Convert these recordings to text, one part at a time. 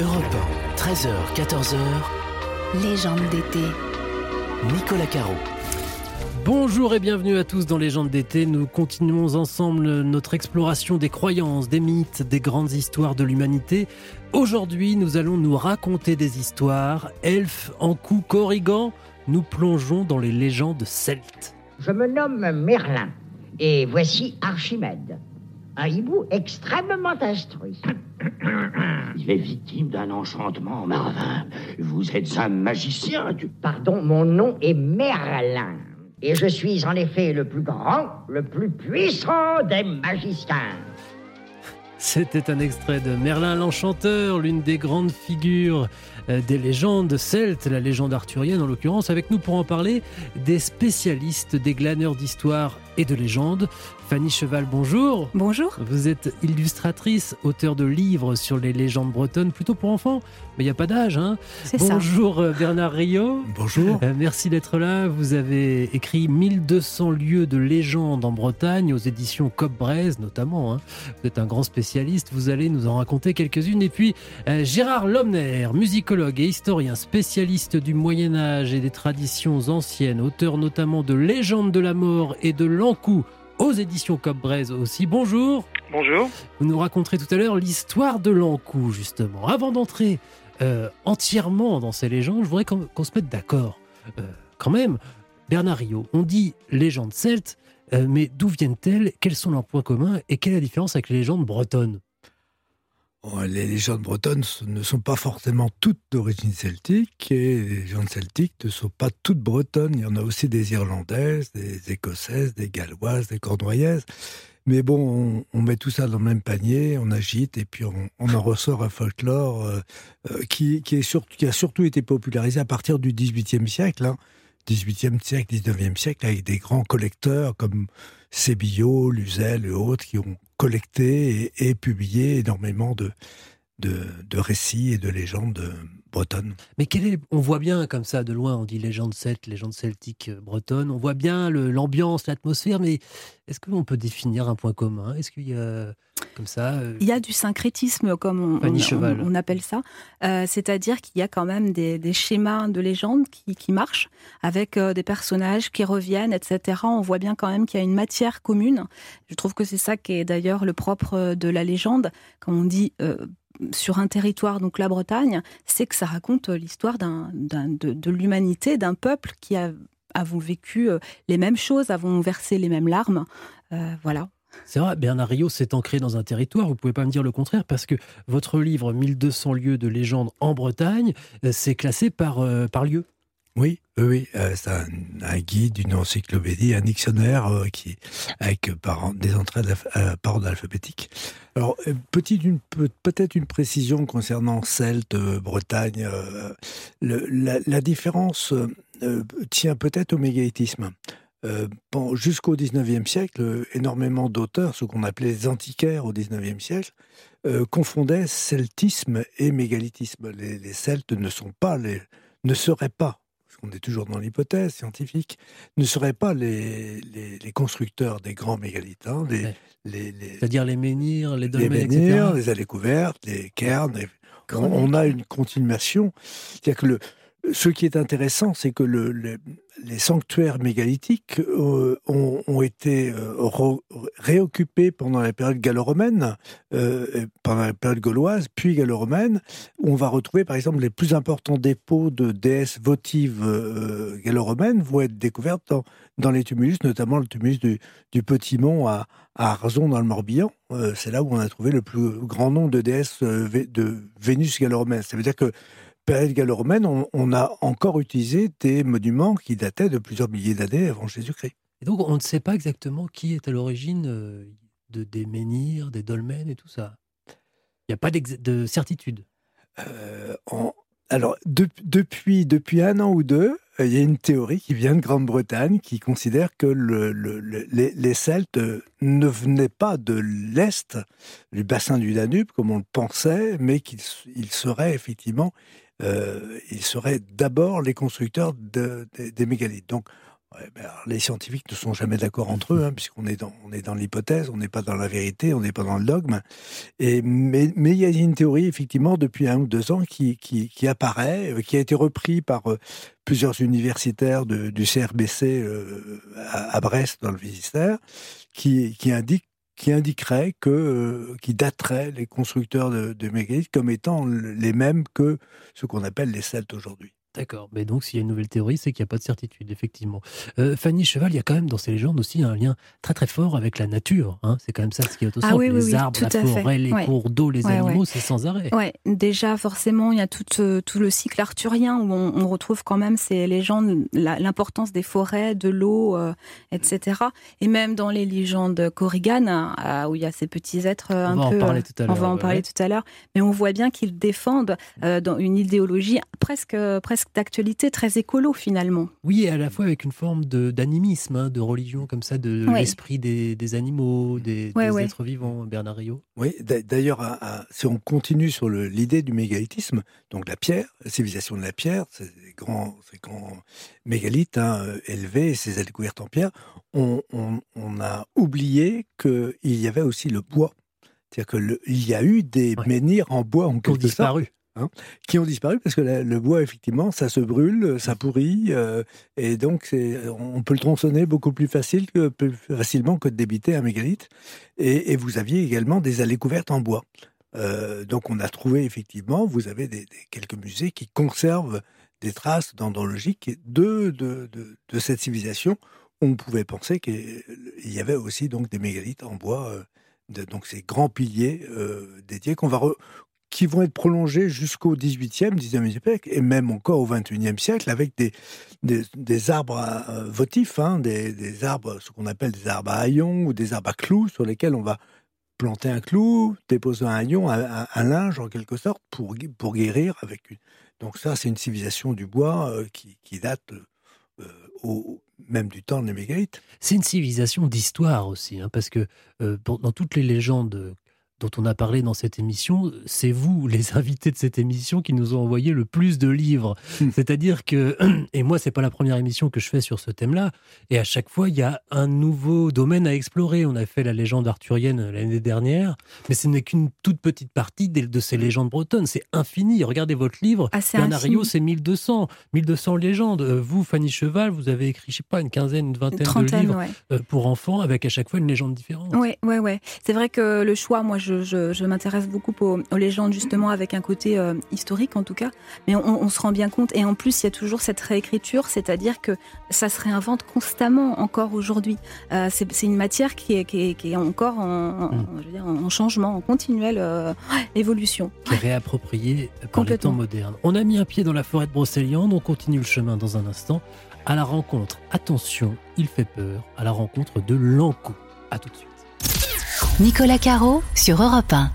Europe 13h, 14h. Légende d'été. Nicolas Caro. Bonjour et bienvenue à tous dans Légende d'été. Nous continuons ensemble notre exploration des croyances, des mythes, des grandes histoires de l'humanité. Aujourd'hui, nous allons nous raconter des histoires. Elfes en coup corrigan, nous plongeons dans les légendes celtes. Je me nomme Merlin et voici Archimède, un hibou extrêmement instruit. Il est victime d'un enchantement, Marvin. Vous êtes un magicien, tu... Pardon, mon nom est Merlin. Et je suis en effet le plus grand, le plus puissant des magiciens. C'était un extrait de Merlin l'Enchanteur, l'une des grandes figures euh, des légendes celtes, la légende arthurienne en l'occurrence. Avec nous pour en parler, des spécialistes, des glaneurs d'histoire et de légendes. Fanny Cheval, bonjour. Bonjour. Vous êtes illustratrice, auteur de livres sur les légendes bretonnes, plutôt pour enfants, mais il n'y a pas d'âge. Hein C'est ça. bonjour euh, Bernard Rio. Bonjour. Euh, merci d'être là. Vous avez écrit 1200 lieux de légendes en Bretagne aux éditions Cobbrez notamment. hein. Vous êtes un grand spécialiste. Vous allez nous en raconter quelques-unes. Et puis euh, Gérard Lomner, musicologue et historien spécialiste du Moyen Âge et des traditions anciennes, auteur notamment de Légendes de la mort et de l'Ankou aux éditions Cobbrez aussi. Bonjour. Bonjour. Vous nous raconterez tout à l'heure l'histoire de l'Ankou, justement. Avant d'entrer euh, entièrement dans ces légendes, je voudrais qu'on se mette d'accord. Euh, quand même, Bernard Rio, on dit légende celte, euh, mais d'où viennent-elles? Quels sont leurs points communs? Et quelle est la différence avec les légendes bretonnes? Les légendes bretonnes ne sont pas forcément toutes d'origine celtique et les légendes celtiques ne sont pas toutes bretonnes. Il y en a aussi des irlandaises, des écossaises, des galloises, des cornouaillaises. Mais bon, on, met tout ça dans le même panier, on agite et puis on, en ressort un folklore euh, euh, qui a surtout été popularisé à partir du XVIIIe siècle. Hein. 18e siècle, 19e siècle, avec des grands collecteurs comme Sébillot, Luzel et autres qui ont collecté et, publié énormément de, de, de récits et de légendes bretonnes. Mais quel est, on voit bien comme ça de loin, on dit légende celte, légende celtique euh, bretonne, on voit bien l'ambiance, l'atmosphère, mais est-ce qu'on peut définir un point commun? Est-ce qu'il y a comme ça euh, Il y a du syncrétisme, comme on, Fanny on- Cheval. on- on appelle ça. Euh, C'est-à-dire qu'il y a quand même des, des schémas de légendes qui, qui marchent, avec euh, des personnages qui reviennent, etc. On voit bien quand même qu'il y a une matière commune. Je trouve que c'est ça qui est d'ailleurs le propre de la légende. Quand on dit euh, sur un territoire, donc la Bretagne, c'est que ça raconte euh, l'histoire de, l'humanité, d'un peuple qui a, vécu euh, les mêmes choses, avons versé les mêmes larmes. Euh, voilà. C'est vrai, Bernard Rio s'est ancré dans un territoire, vous pouvez pas me dire le contraire, parce que votre livre 1200 lieux de légendes en Bretagne, c'est classé par lieu. Oui, oui, euh, c'est un, guide, une encyclopédie, un dictionnaire euh, qui avec euh, des entrées euh, par alphabétique. Alors, peut-être une précision concernant Celte, Bretagne. la, différence tient peut-être au mégalithisme. Jusqu'au 19e siècle, énormément d'auteurs, ce qu'on appelait les antiquaires au 19e siècle, confondaient celtisme et mégalithisme. Les, Celtes ne sont pas ne seraient pas, qu'on est toujours dans l'hypothèse scientifique, ne seraient pas les, les, les constructeurs des grands mégalithes, hein, les, Ouais. les, les, C'est-à-dire les menhirs, les les dolmens, menhirs, etc. les allées couvertes, les cairns. on, on a une continuation. C'est-à-dire que le, ce qui est intéressant, c'est que le, le- les sanctuaires mégalithiques euh, ont, été euh, réoccupés pendant la période gallo-romaine, euh, pendant la période gauloise, puis gallo-romaine, on va retrouver par exemple les plus importants dépôts de déesses votives gallo-romaines vont être découverts dans, les tumulus, notamment le tumulus du, Petit Mont à, à Arzon dans le Morbihan. C'est là où on a trouvé le plus grand nombre de déesses de Vénus gallo-romaine. Ça veut dire que période gallo-romaine, on, on a encore utilisé des monuments qui dataient de plusieurs milliers d'années avant Jésus-Christ. Et donc on ne sait pas exactement qui est à l'origine euh, de, des menhirs, des dolmens et tout ça. Il n'y a pas de certitude. Euh, alors, de- depuis, depuis un an ou deux, euh, il y a une théorie qui vient de Grande-Bretagne qui considère que le- le- le- les, les Celtes ne venaient pas de l'Est, du bassin du Danube, comme on le pensait, mais qu'ils ils seraient effectivement, euh, ils seraient d'abord les constructeurs de- des- mégalithes. Donc, ben, les scientifiques ne sont jamais d'accord entre eux, hein, puisqu'on est dans, dans l'hypothèse, on n'est pas dans la vérité, on n'est pas dans le dogme. Et, mais, mais il y a une théorie, effectivement, depuis un ou deux ans, qui, qui, apparaît, euh, qui a été repris par euh, plusieurs universitaires du CRBC euh, à, Brest, dans le Finistère, qui, qui indique qui indiquerait que, qui daterait les constructeurs de, mégalithes comme étant les mêmes que ce qu'on appelle les Celtes aujourd'hui. D'accord, mais donc s'il y a une nouvelle théorie, c'est qu'il n'y a pas de certitude, effectivement. Euh, Fanny Cheval, il y a quand même dans ces légendes aussi un lien très très fort avec la nature. Hein. C'est quand même ça ce qui est au ah, oui, les oui, arbres, la forêt, les cours d'eau, les animaux, c'est sans arrêt. Ouais, déjà forcément, il y a tout, euh, tout le cycle arthurien où on, retrouve quand même ces légendes, l'importance des forêts, de l'eau, euh, etc. Et même dans les légendes corriganes, où il y a ces petits êtres un on va peu... En parler tout à on va en parler tout à l'heure. Mais on voit bien qu'ils défendent dans une idéologie presque, presque d'actualité très écolo finalement. Oui, et à la fois avec une forme d'animisme, hein, de religion comme ça, de l'esprit des, animaux, des, êtres vivants, Bernard Rio. Oui, d'ailleurs, si on continue sur l'idée du mégalithisme, donc la pierre, la civilisation de la pierre, ces grands, ces grands mégalithes hein, élevés, ces ailes couvertes en pierre, on, a oublié qu'il y avait aussi le bois. C'est-à-dire qu'il y a eu des menhirs en bois en quelque disparu. Hein, qui ont disparu parce que le bois, effectivement, ça se brûle, ça pourrit, euh, et donc on peut le tronçonner beaucoup plus, facilement que de débiter un mégalithe. Et, vous aviez également des allées couvertes en bois. Euh, donc on a trouvé effectivement, vous avez quelques musées qui conservent des traces dendrologiques de, de, de, cette civilisation. On pouvait penser qu'il y avait aussi donc des mégalithes en bois, euh, donc ces grands piliers dédiés qu'on va qui vont être prolongés jusqu'au 18e, 19e siècle, et même encore au 21e siècle, avec des, des, arbres euh, votifs, hein, des, arbres, ce qu'on appelle des arbres à haillons ou des arbres à clous, sur lesquels on va planter un clou, déposer un haillon, un, linge en quelque sorte, pour, pour guérir. Donc ça, c'est une civilisation du bois euh, qui, qui, date euh, même du temps des mégalithes. C'est une civilisation d'histoire aussi, hein, parce que dans toutes les légendes dont on a parlé dans cette émission, c'est vous, les invités de cette émission, qui nous ont envoyé le plus de livres. Hmm. C'est-à-dire que, et moi, c'est pas la première émission que je fais sur ce thème-là, et à chaque fois, il y a un nouveau domaine à explorer. On a fait la légende arthurienne l'année dernière, mais ce n'est qu'une toute petite partie de, ces légendes bretonnes. C'est infini. Regardez votre livre. Ah, Bernard c'est 1200. 1200 légendes. Euh, vous, Fanny Cheval, vous avez écrit, je sais pas, une quinzaine, une vingtaine de livres euh, pour enfants, avec à chaque fois une légende différente. Oui, oui, oui. C'est vrai que le choix, moi, je je, m'intéresse beaucoup aux, légendes justement avec un côté euh, historique en tout cas, mais on, se rend bien compte et en plus il y a toujours cette réécriture, c'est-à-dire que ça se réinvente constamment encore aujourd'hui. Euh, c'est une matière qui est, qui est, encore en, en, changement, en continuelle euh, évolution. Qui est réappropriée par les temps modernes. On a mis un pied dans la forêt de Brocéliande, on continue le chemin dans un instant à la rencontre, attention, il fait peur, à la rencontre de l'Ancou. À tout de suite. Nicolas Caro sur Europe 1.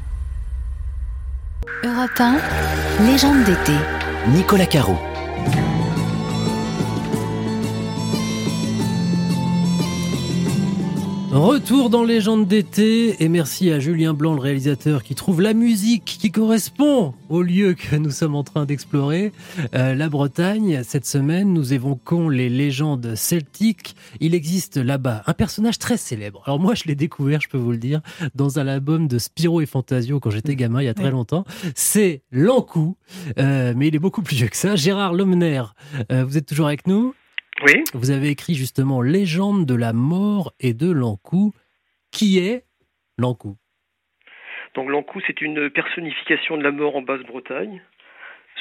Europe 1, légende d'été. Nicolas Caro. Retour dans Légende d'été et merci à Julien Blanc, le réalisateur, qui trouve la musique qui correspond au lieu que nous sommes en train d'explorer. Euh, la Bretagne, cette semaine, nous évoquons les légendes celtiques. Il existe là-bas un personnage très célèbre. Alors moi, je l'ai découvert, je peux vous le dire, dans un album de Spiro et Fantasio quand j'étais gamin, il y a très longtemps. C'est L'Ancou, euh, mais il est beaucoup plus vieux que ça. Gérard Lomner, euh, vous êtes toujours avec nous? Oui. Vous avez écrit justement Légende de la mort et de l'Ancou. Qui est l'Ancou Donc l'Ancou, c'est une personnification de la mort en Basse-Bretagne.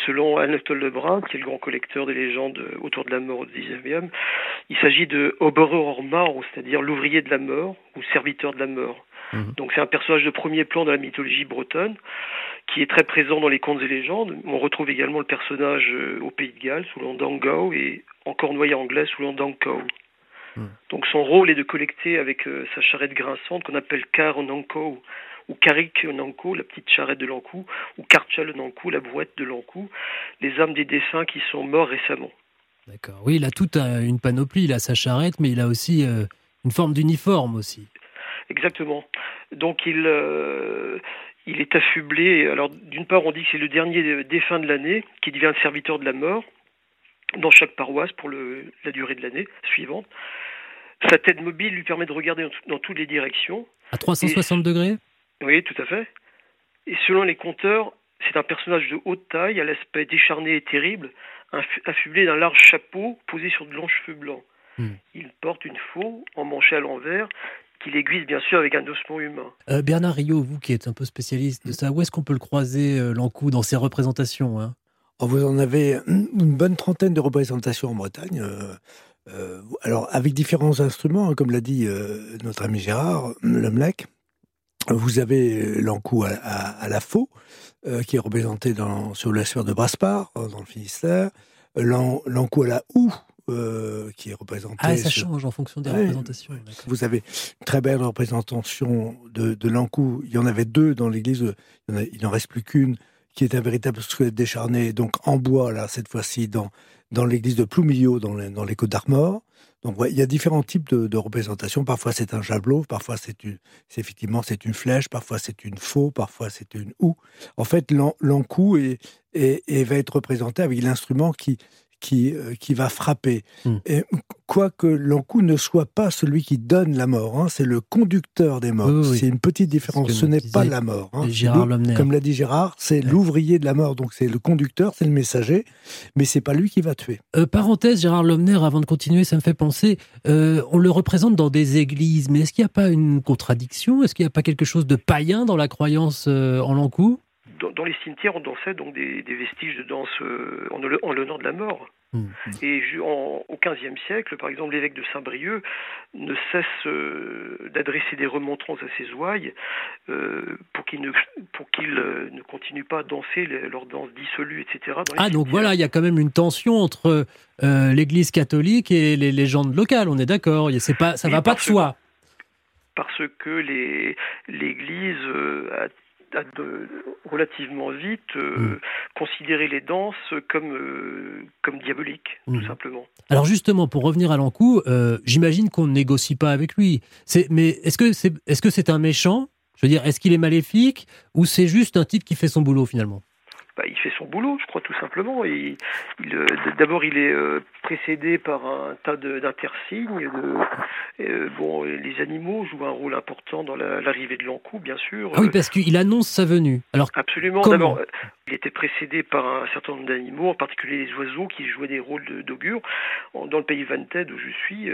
Selon Anatole Lebrun, qui est le grand collecteur des légendes autour de la mort au XIXe, il s'agit de Oberer mort, c'est-à-dire l'ouvrier de la mort ou serviteur de la mort. Mhm. Donc c'est un personnage de premier plan dans la mythologie bretonne qui est très présent dans les contes et légendes. On retrouve également le personnage euh, au Pays de Galles sous le nom d'Angao et en cornouaille anglais sous le nom d'Anko. Hmm. Donc son rôle est de collecter avec euh, sa charrette grinçante qu'on appelle Car Nanko ou Karik Nanko, la petite charrette de l'Ankou, ou Karchal Nankou, la brouette de l'Ankou, les âmes des défunts qui sont morts récemment. D'accord. Oui, il a toute une panoplie, il a sa charrette, mais il a aussi euh, une forme d'uniforme aussi. Exactement. Donc il, il est affublé. Alors, d'une part, on dit que c'est le dernier défunt de l'année qui devient le serviteur de la mort. Dans chaque paroisse pour le, la durée de l'année suivante. Sa tête mobile lui permet de regarder dans, toutes les directions. À 360 degrés? Oui, tout à fait. Et selon les compteurs, c'est un personnage de haute taille, à l'aspect décharné et terrible, affublé d'un large chapeau posé sur de longs cheveux blancs. Hmm. Il porte une faux emmanchée à l'envers qui l'aiguise bien sûr avec un ossement humain. Euh, Bernard Rio, vous qui êtes un peu spécialiste de ça, où est-ce qu'on peut le croiser, euh, l'encou, dans ses représentations hein? Vous en avez une bonne trentaine de représentations en Bretagne. Euh, alors, avec différents instruments, hein, comme l'a dit notre ami Gérard Lemlec, vous avez l'encou à, la faux, qui est représenté dans, sur la sphère de Braspar, dans le Finistère, l'encou à la houe, euh, qui est représenté. Ah, ça change en fonction des représentations. Vous avez une très belle représentation de, de l'Ancou. Il y en avait deux dans l'église, il n'en reste plus qu'une, qui est un véritable squelette décharné, donc en bois, là, cette fois-ci, dans, dans l'église de Ploumillot, dans les, dans les Côtes d'Armor. Donc, il y a différents types de, représentations. Parfois, c'est un javelot, parfois, c'est une, effectivement, c'est une flèche, parfois, c'est une faux, parfois, c'est une houe. En fait, l'encou est, va être représenté avec l'instrument qui, qui, euh, qui va frapper. Hmm. Et quoique l'encou ne soit pas celui qui donne la mort, hein, c'est le conducteur des morts. C'est une petite différence. Ce n'est pas la mort. Hein. Comme l'a dit Gérard, c'est l'ouvrier de la mort. Donc c'est le conducteur, c'est le messager, mais c'est pas lui qui va tuer. Euh, parenthèse, Gérard Lomner, avant de continuer, ça me fait penser, euh, on le représente dans des églises, mais est-ce qu'il n'y a pas une contradiction? Est-ce qu'il n'y a pas quelque chose de païen dans la croyance en l'encou dans, les cimetières, on dansait donc des, vestiges de danse euh, en, l'honneur de la mort. Mmh. Et au XVe siècle, par exemple, l'évêque de Saint-Brieuc ne cesse euh, d'adresser des remontrances à ses ouailles euh, pour qu'ils ne, continuent pas à danser leurs danses dissolues, etc. ah, donc voilà, il y a quand même une tension entre l'Église catholique et les légendes locales, on est d'accord. Ça ne va pas de soi parce que l'Église a relativement vite euh, mm. considérer les danses comme, euh, comme diaboliques, tout mm. simplement. Alors justement, pour revenir à l'encou, euh, j'imagine qu'on ne négocie pas avec lui. Mais est-ce que c'est est -ce c'est un méchant? Je veux dire, est-ce qu'il est maléfique? Ou c'est juste un type qui fait son boulot finalement? Bah, il fait son boulot, je crois tout simplement. il, euh, D'abord, il est euh, précédé par un tas d'intersignes. Euh, bon, les animaux jouent un rôle important dans l'arrivée de l'encou, bien sûr. Ah oui, parce qu'il annonce sa venue. Alors, Absolument. D'abord, il était précédé par un certain nombre d'animaux, en particulier les oiseaux qui jouaient des rôles d'augure. Dans le pays Vanted où je suis,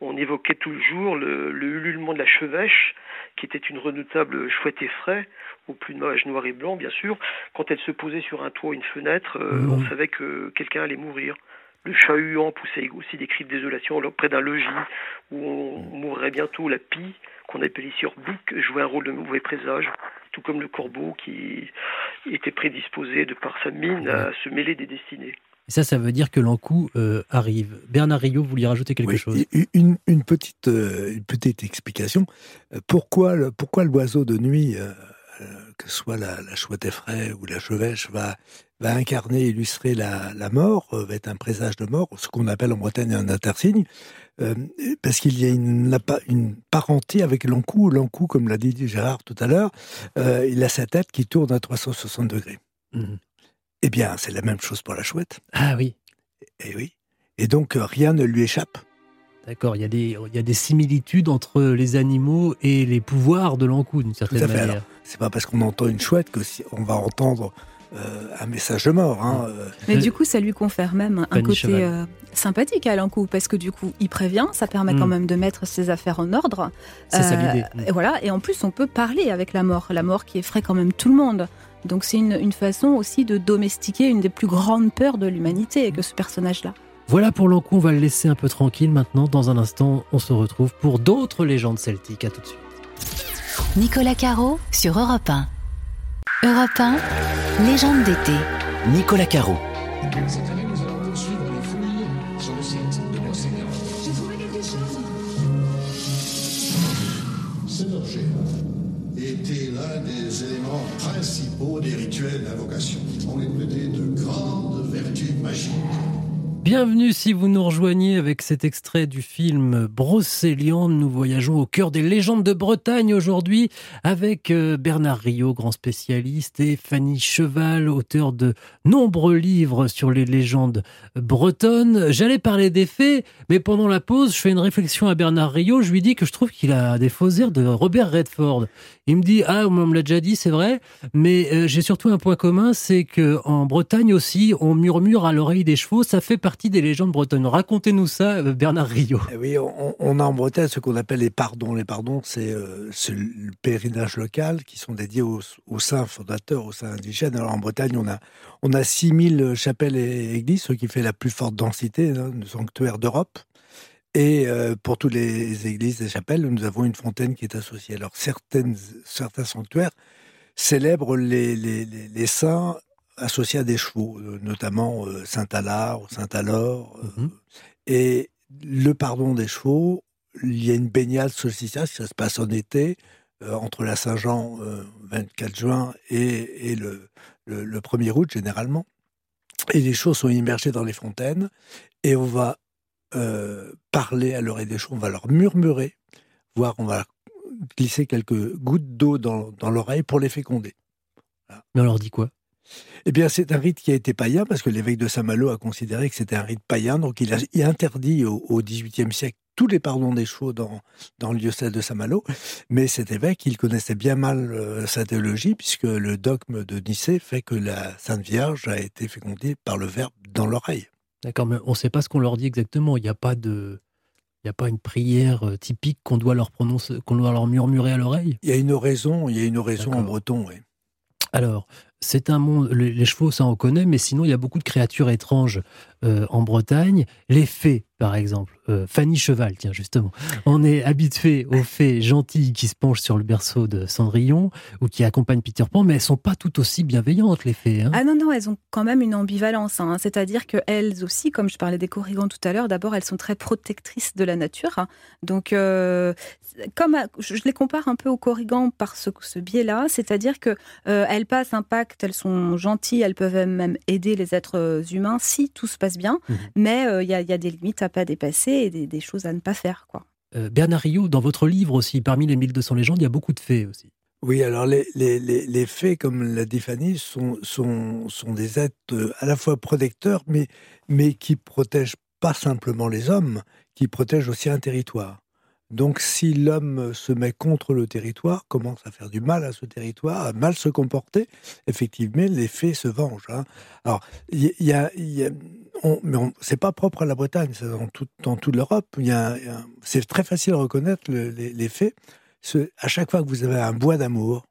on évoquait toujours le, le ululement de la chevêche qui était une redoutable chouette effraie, au plus de noir et blanc bien sûr. Quand elle se posait sur un toit ou une fenêtre, euh, mmh. on savait que quelqu'un allait mourir. Le chat huant poussait aussi des cris de désolation près d'un logis où on mourrait bientôt. La pie, qu'on appelle ici orbique, jouait un rôle de mauvais présage, tout comme le corbeau qui était prédisposé, de par sa mine, à se mêler des destinées. Et ça, ça veut dire que l'encou euh, arrive. Bernard Rio, vous vouliez rajouter quelque chose? une, une, petite, euh, une petite explication. Pourquoi, le, pourquoi l'oiseau de nuit, que ce soit la, la chouette effraie ou la chevêche, va, va incarner, illustrer la, la mort, va être un présage de mort, ce qu'on appelle en Bretagne un intersigne, parce qu'il y a une, une parenté avec l'encou. L'encou, comme l'a dit Gérard tout à l'heure, il a sa tête qui tourne à 360 degrés. Mmh. Eh bien, c'est la même chose pour la chouette. Ah oui. Et eh oui. Et donc, euh, rien ne lui échappe. D'accord, il y, a des, il y a des similitudes entre les animaux et les pouvoirs de l'encou, d'une certaine manière. C'est pas parce qu'on entend une chouette que si on va entendre euh, un message de mort. Hein, euh. Mais du coup, ça lui confère même un côté sympathique à l'encou, parce que du coup, il prévient, ça permet quand mm. même de mettre ses affaires en ordre. C'est ça l'idée. Et voilà, et en plus, on peut parler avec la mort, la mort qui effraie quand même tout le monde. Donc c'est une, façon aussi de domestiquer une des plus grandes peurs de l'humanité que ce personnage-là. Voilà pour l'encou, on va le laisser un peu tranquille maintenant. Dans un instant, on se retrouve pour d'autres légendes celtiques. À tout de suite. Nicolas Caro sur Europe 1. Europe 1, légende d'été. Nicolas Caro. des rituels d'invocation. On les prêtait Bienvenue si vous nous rejoignez avec cet extrait du film Brocéliande. Nous voyageons au cœur des légendes de Bretagne aujourd'hui avec euh, Bernard Rio, grand spécialiste, et Fanny Cheval, auteur de nombreux livres sur les légendes bretonnes. J'allais parler des faits, mais pendant la pause, je fais une réflexion à Bernard Rio. Je lui dis que je trouve qu'il a des faux airs de Robert Redford. Il me dit ah on me l'a déjà dit c'est vrai, mais euh, j'ai surtout un point commun, c'est que en Bretagne aussi on murmure à l'oreille des chevaux. Ça fait partie des légendes bretonnes. Racontez-nous ça, euh, Bernard Rio. Eh oui, on, a en Bretagne ce qu'on appelle les pardons. Les pardons, c'est euh, le pèlerinage local qui sont dédiés aux, saints fondateurs, aux saints indigènes. Alors en Bretagne, on a, on a 6000 chapelles et églises, ce qui fait la plus forte densité hein, de sanctuaires d'Europe. Et euh, pour toutes les églises et chapelles, nous avons une fontaine qui est associée. Alors certaines, certains sanctuaires célèbrent les, les, saints associés à des chevaux, euh, notamment euh, Saint-Alard ou Saint-Alor. Mhm. Et le pardon des chevaux, il y a une baignade solsticiale, ça se passe en été, entre la Saint-Jean, 24 juin, et, et le, le, le 1er août généralement. Et les chevaux sont immergés dans les fontaines, et on va euh, parler à l'oreille des chevaux, on va leur murmurer, voire on va glisser quelques gouttes d'eau dans, l'oreille pour les féconder. Mais on leur dit quoi? Eh bien, c'est un rite qui a été païen parce que l'évêque de Saint-Malo a considéré que c'était un rite païen, donc il a, interdit au XVIIIe siècle tous les pardons des chevaux dans, dans le diocèse de Saint-Malo. Mais cet évêque, il connaissait bien mal euh, sa théologie, puisque le dogme de Nicée fait que la Sainte Vierge a été fécondée par le Verbe dans l'oreille. D'accord, mais on ne sait pas ce qu'on leur dit exactement. Il n'y a pas de, il n'y a pas une prière euh, typique qu'on doit leur prononcer, qu'on doit leur murmurer à l'oreille? Il y a une oraison, il y a une oraison en breton, oui. Alors, c'est un monde. Les, chevaux, ça on connaît, mais sinon il y a beaucoup de créatures étranges euh, en Bretagne. Les fées, par exemple. Euh, Fanny Cheval, tiens, justement. On est habitué aux fées gentilles qui se penchent sur le berceau de Cendrillon ou qui accompagnent Peter Pan, mais elles sont pas tout aussi bienveillantes, les fées. Hein. ah non, non, elles ont quand même une ambivalence. Hein. C'est-à-dire qu'elles aussi, comme je parlais des corrigans tout à l'heure, d'abord, elles sont très protectrices de la nature. Hein. Donc, euh, comme je les compare un peu aux corrigans par ce, ce biais-là, c'est-à-dire que elles passent un pacte, elles sont gentilles, elles peuvent même aider les êtres humains si tout se passe bien, mmh. mais il y, y, a des limites à pas dépasser et des, choses à ne pas faire. Quoi. Euh, Bernard Rio, dans votre livre aussi, parmi les 1200 légendes, il y a beaucoup de fées aussi. Oui, alors les, les, les, fées, comme l'a dit Fanny, sont, sont, sont des êtres euh, à la fois protecteurs, mais, mais qui protègent pas simplement les hommes, qui protègent aussi un territoire. Donc si l'homme se met contre le territoire, commence à faire du mal à ce territoire, à mal se comporter, effectivement, les faits se vengent. Hein. Alors, il y, a, mais c'est pas propre à la Bretagne, c'est dans, toute l'Europe. C'est très facile à reconnaître les, faits. à chaque fois que vous avez un bois d'amour,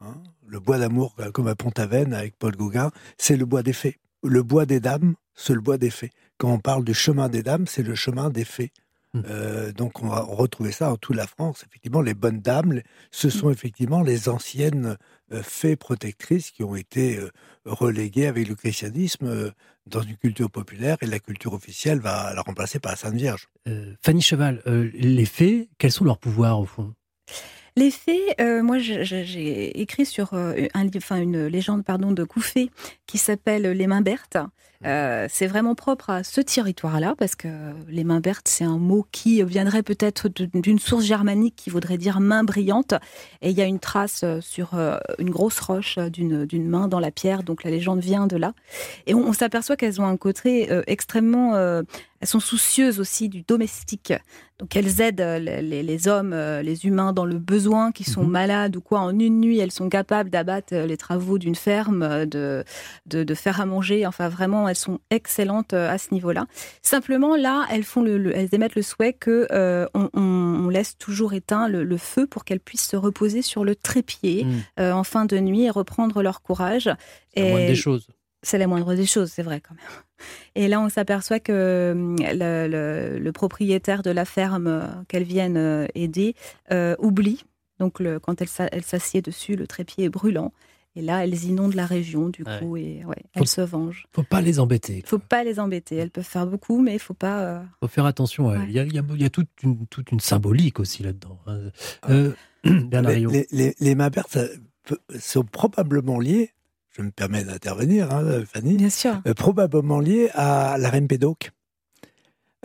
hein, le bois d'amour comme à Pont-Aven avec Paul Gauguin, c'est le bois des fées. Le bois des dames, c'est le bois des fées. Quand on parle du chemin des dames, c'est le chemin des fées. Mmh. Euh, donc on va retrouver ça en toute la France. Effectivement, les bonnes dames, ce sont effectivement les anciennes euh, fées protectrices qui ont été euh, reléguées avec le christianisme dans une culture populaire et la culture officielle va la remplacer par la Sainte Vierge. Fanny Cheval, les fées, quels sont leurs pouvoirs au fond? Les fées, moi j'ai écrit sur un, enfin, une légende pardon, de Couffé qui s'appelle Les Mains Berthes. Euh, c'est vraiment propre à ce territoire-là, parce que les mains vertes, c'est un mot qui viendrait peut-être d'une source germanique qui voudrait dire main brillante. Et il y a une trace euh, sur euh, une grosse roche d'une main dans la pierre, donc la légende vient de là. Et on, s'aperçoit qu'elles ont un côté extrêmement elles sont soucieuses aussi du domestique. Donc elles aident euh, les, hommes, les humains dans le besoin, qui sont mhm. malades ou quoi. En une nuit, elles sont capables d'abattre les travaux d'une ferme, de, de, faire à manger. Enfin, vraiment, elles sont excellentes à ce niveau-là. Simplement, là, elles, font le, elles émettent le souhait que on, laisse toujours éteint le, feu pour qu'elles puissent se reposer sur le trépied mhm. en fin de nuit et reprendre leur courage. C'est des choses. C'est la moindre des choses, c'est vrai quand même. Et là, on s'aperçoit que hum, le, propriétaire de la ferme euh, qu'elles viennent euh, aider euh, oublie. Donc, le, quand elle, s'assied dessus, le trépied est brûlant. Et là, elles inondent la région, du coup, et ouais, elles se vengent. Faut pas les embêter. Faut pas les embêter. Elles peuvent faire beaucoup, mais il faut pas. Faut faire attention. Il, y a, il, y a, toute, une, toute une symbolique aussi là-dedans. Hein. Ah. les, les, les, les sont probablement liées je me permets d'intervenir, hein, Fanny, Bien sûr. euh, probablement lié à la reine Pédoc.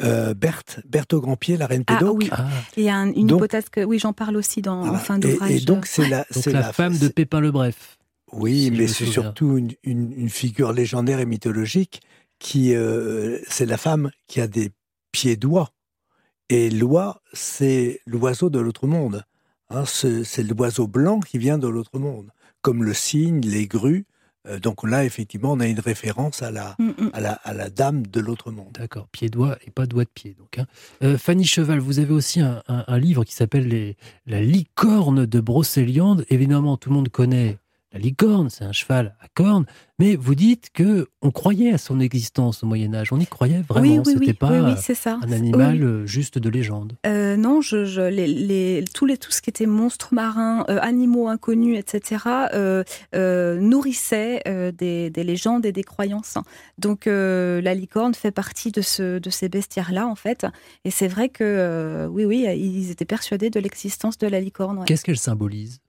Euh, Berthe, Berthe au grand pied, la reine Ah, Pédoc. oui. Ah, Il y a un- une Donc- hypothèse que, oui, j'en parle aussi dans, en fin Et- d'ouvrage. Et, donc c'est la, donc c'est la, femme de Pépin le Bref. Oui, si mais c'est surtout une, une- une figure légendaire et mythologique qui, euh, c'est la femme qui a des pieds d'oie. Et l'oie, c'est l'oiseau de l'autre monde. Hein, c'est l'oiseau blanc qui vient de l'autre monde, comme le cygne, les grues. Euh, donc là, effectivement, on a une référence à la, Mm, mm. à la, à la dame de l'autre monde. D'accord, pied-doigt et pas doigt de pied. Donc, hein. Euh, Fanny Cheval, vous avez aussi un, un- un livre qui s'appelle La licorne de Brocéliande. Évidemment, tout le monde connaît la licorne, c'est un cheval à cornes, mais vous dites que on croyait à son existence au Moyen Âge. On y croyait vraiment. oui, oui, C'était oui, pas ça. un animal juste de légende. Euh, non, je, je- les, les- tous les, tout ce qui était monstres marins, euh, animaux inconnus, etc., euh, nourrissait des, des légendes et des croyances. Donc la licorne fait partie de, ce, de ces bestiaires-là, en fait. Et c'est vrai que, oui, oui, ils étaient persuadés de l'existence de la licorne. ouais. Qu'est-ce qu'elle symbolise?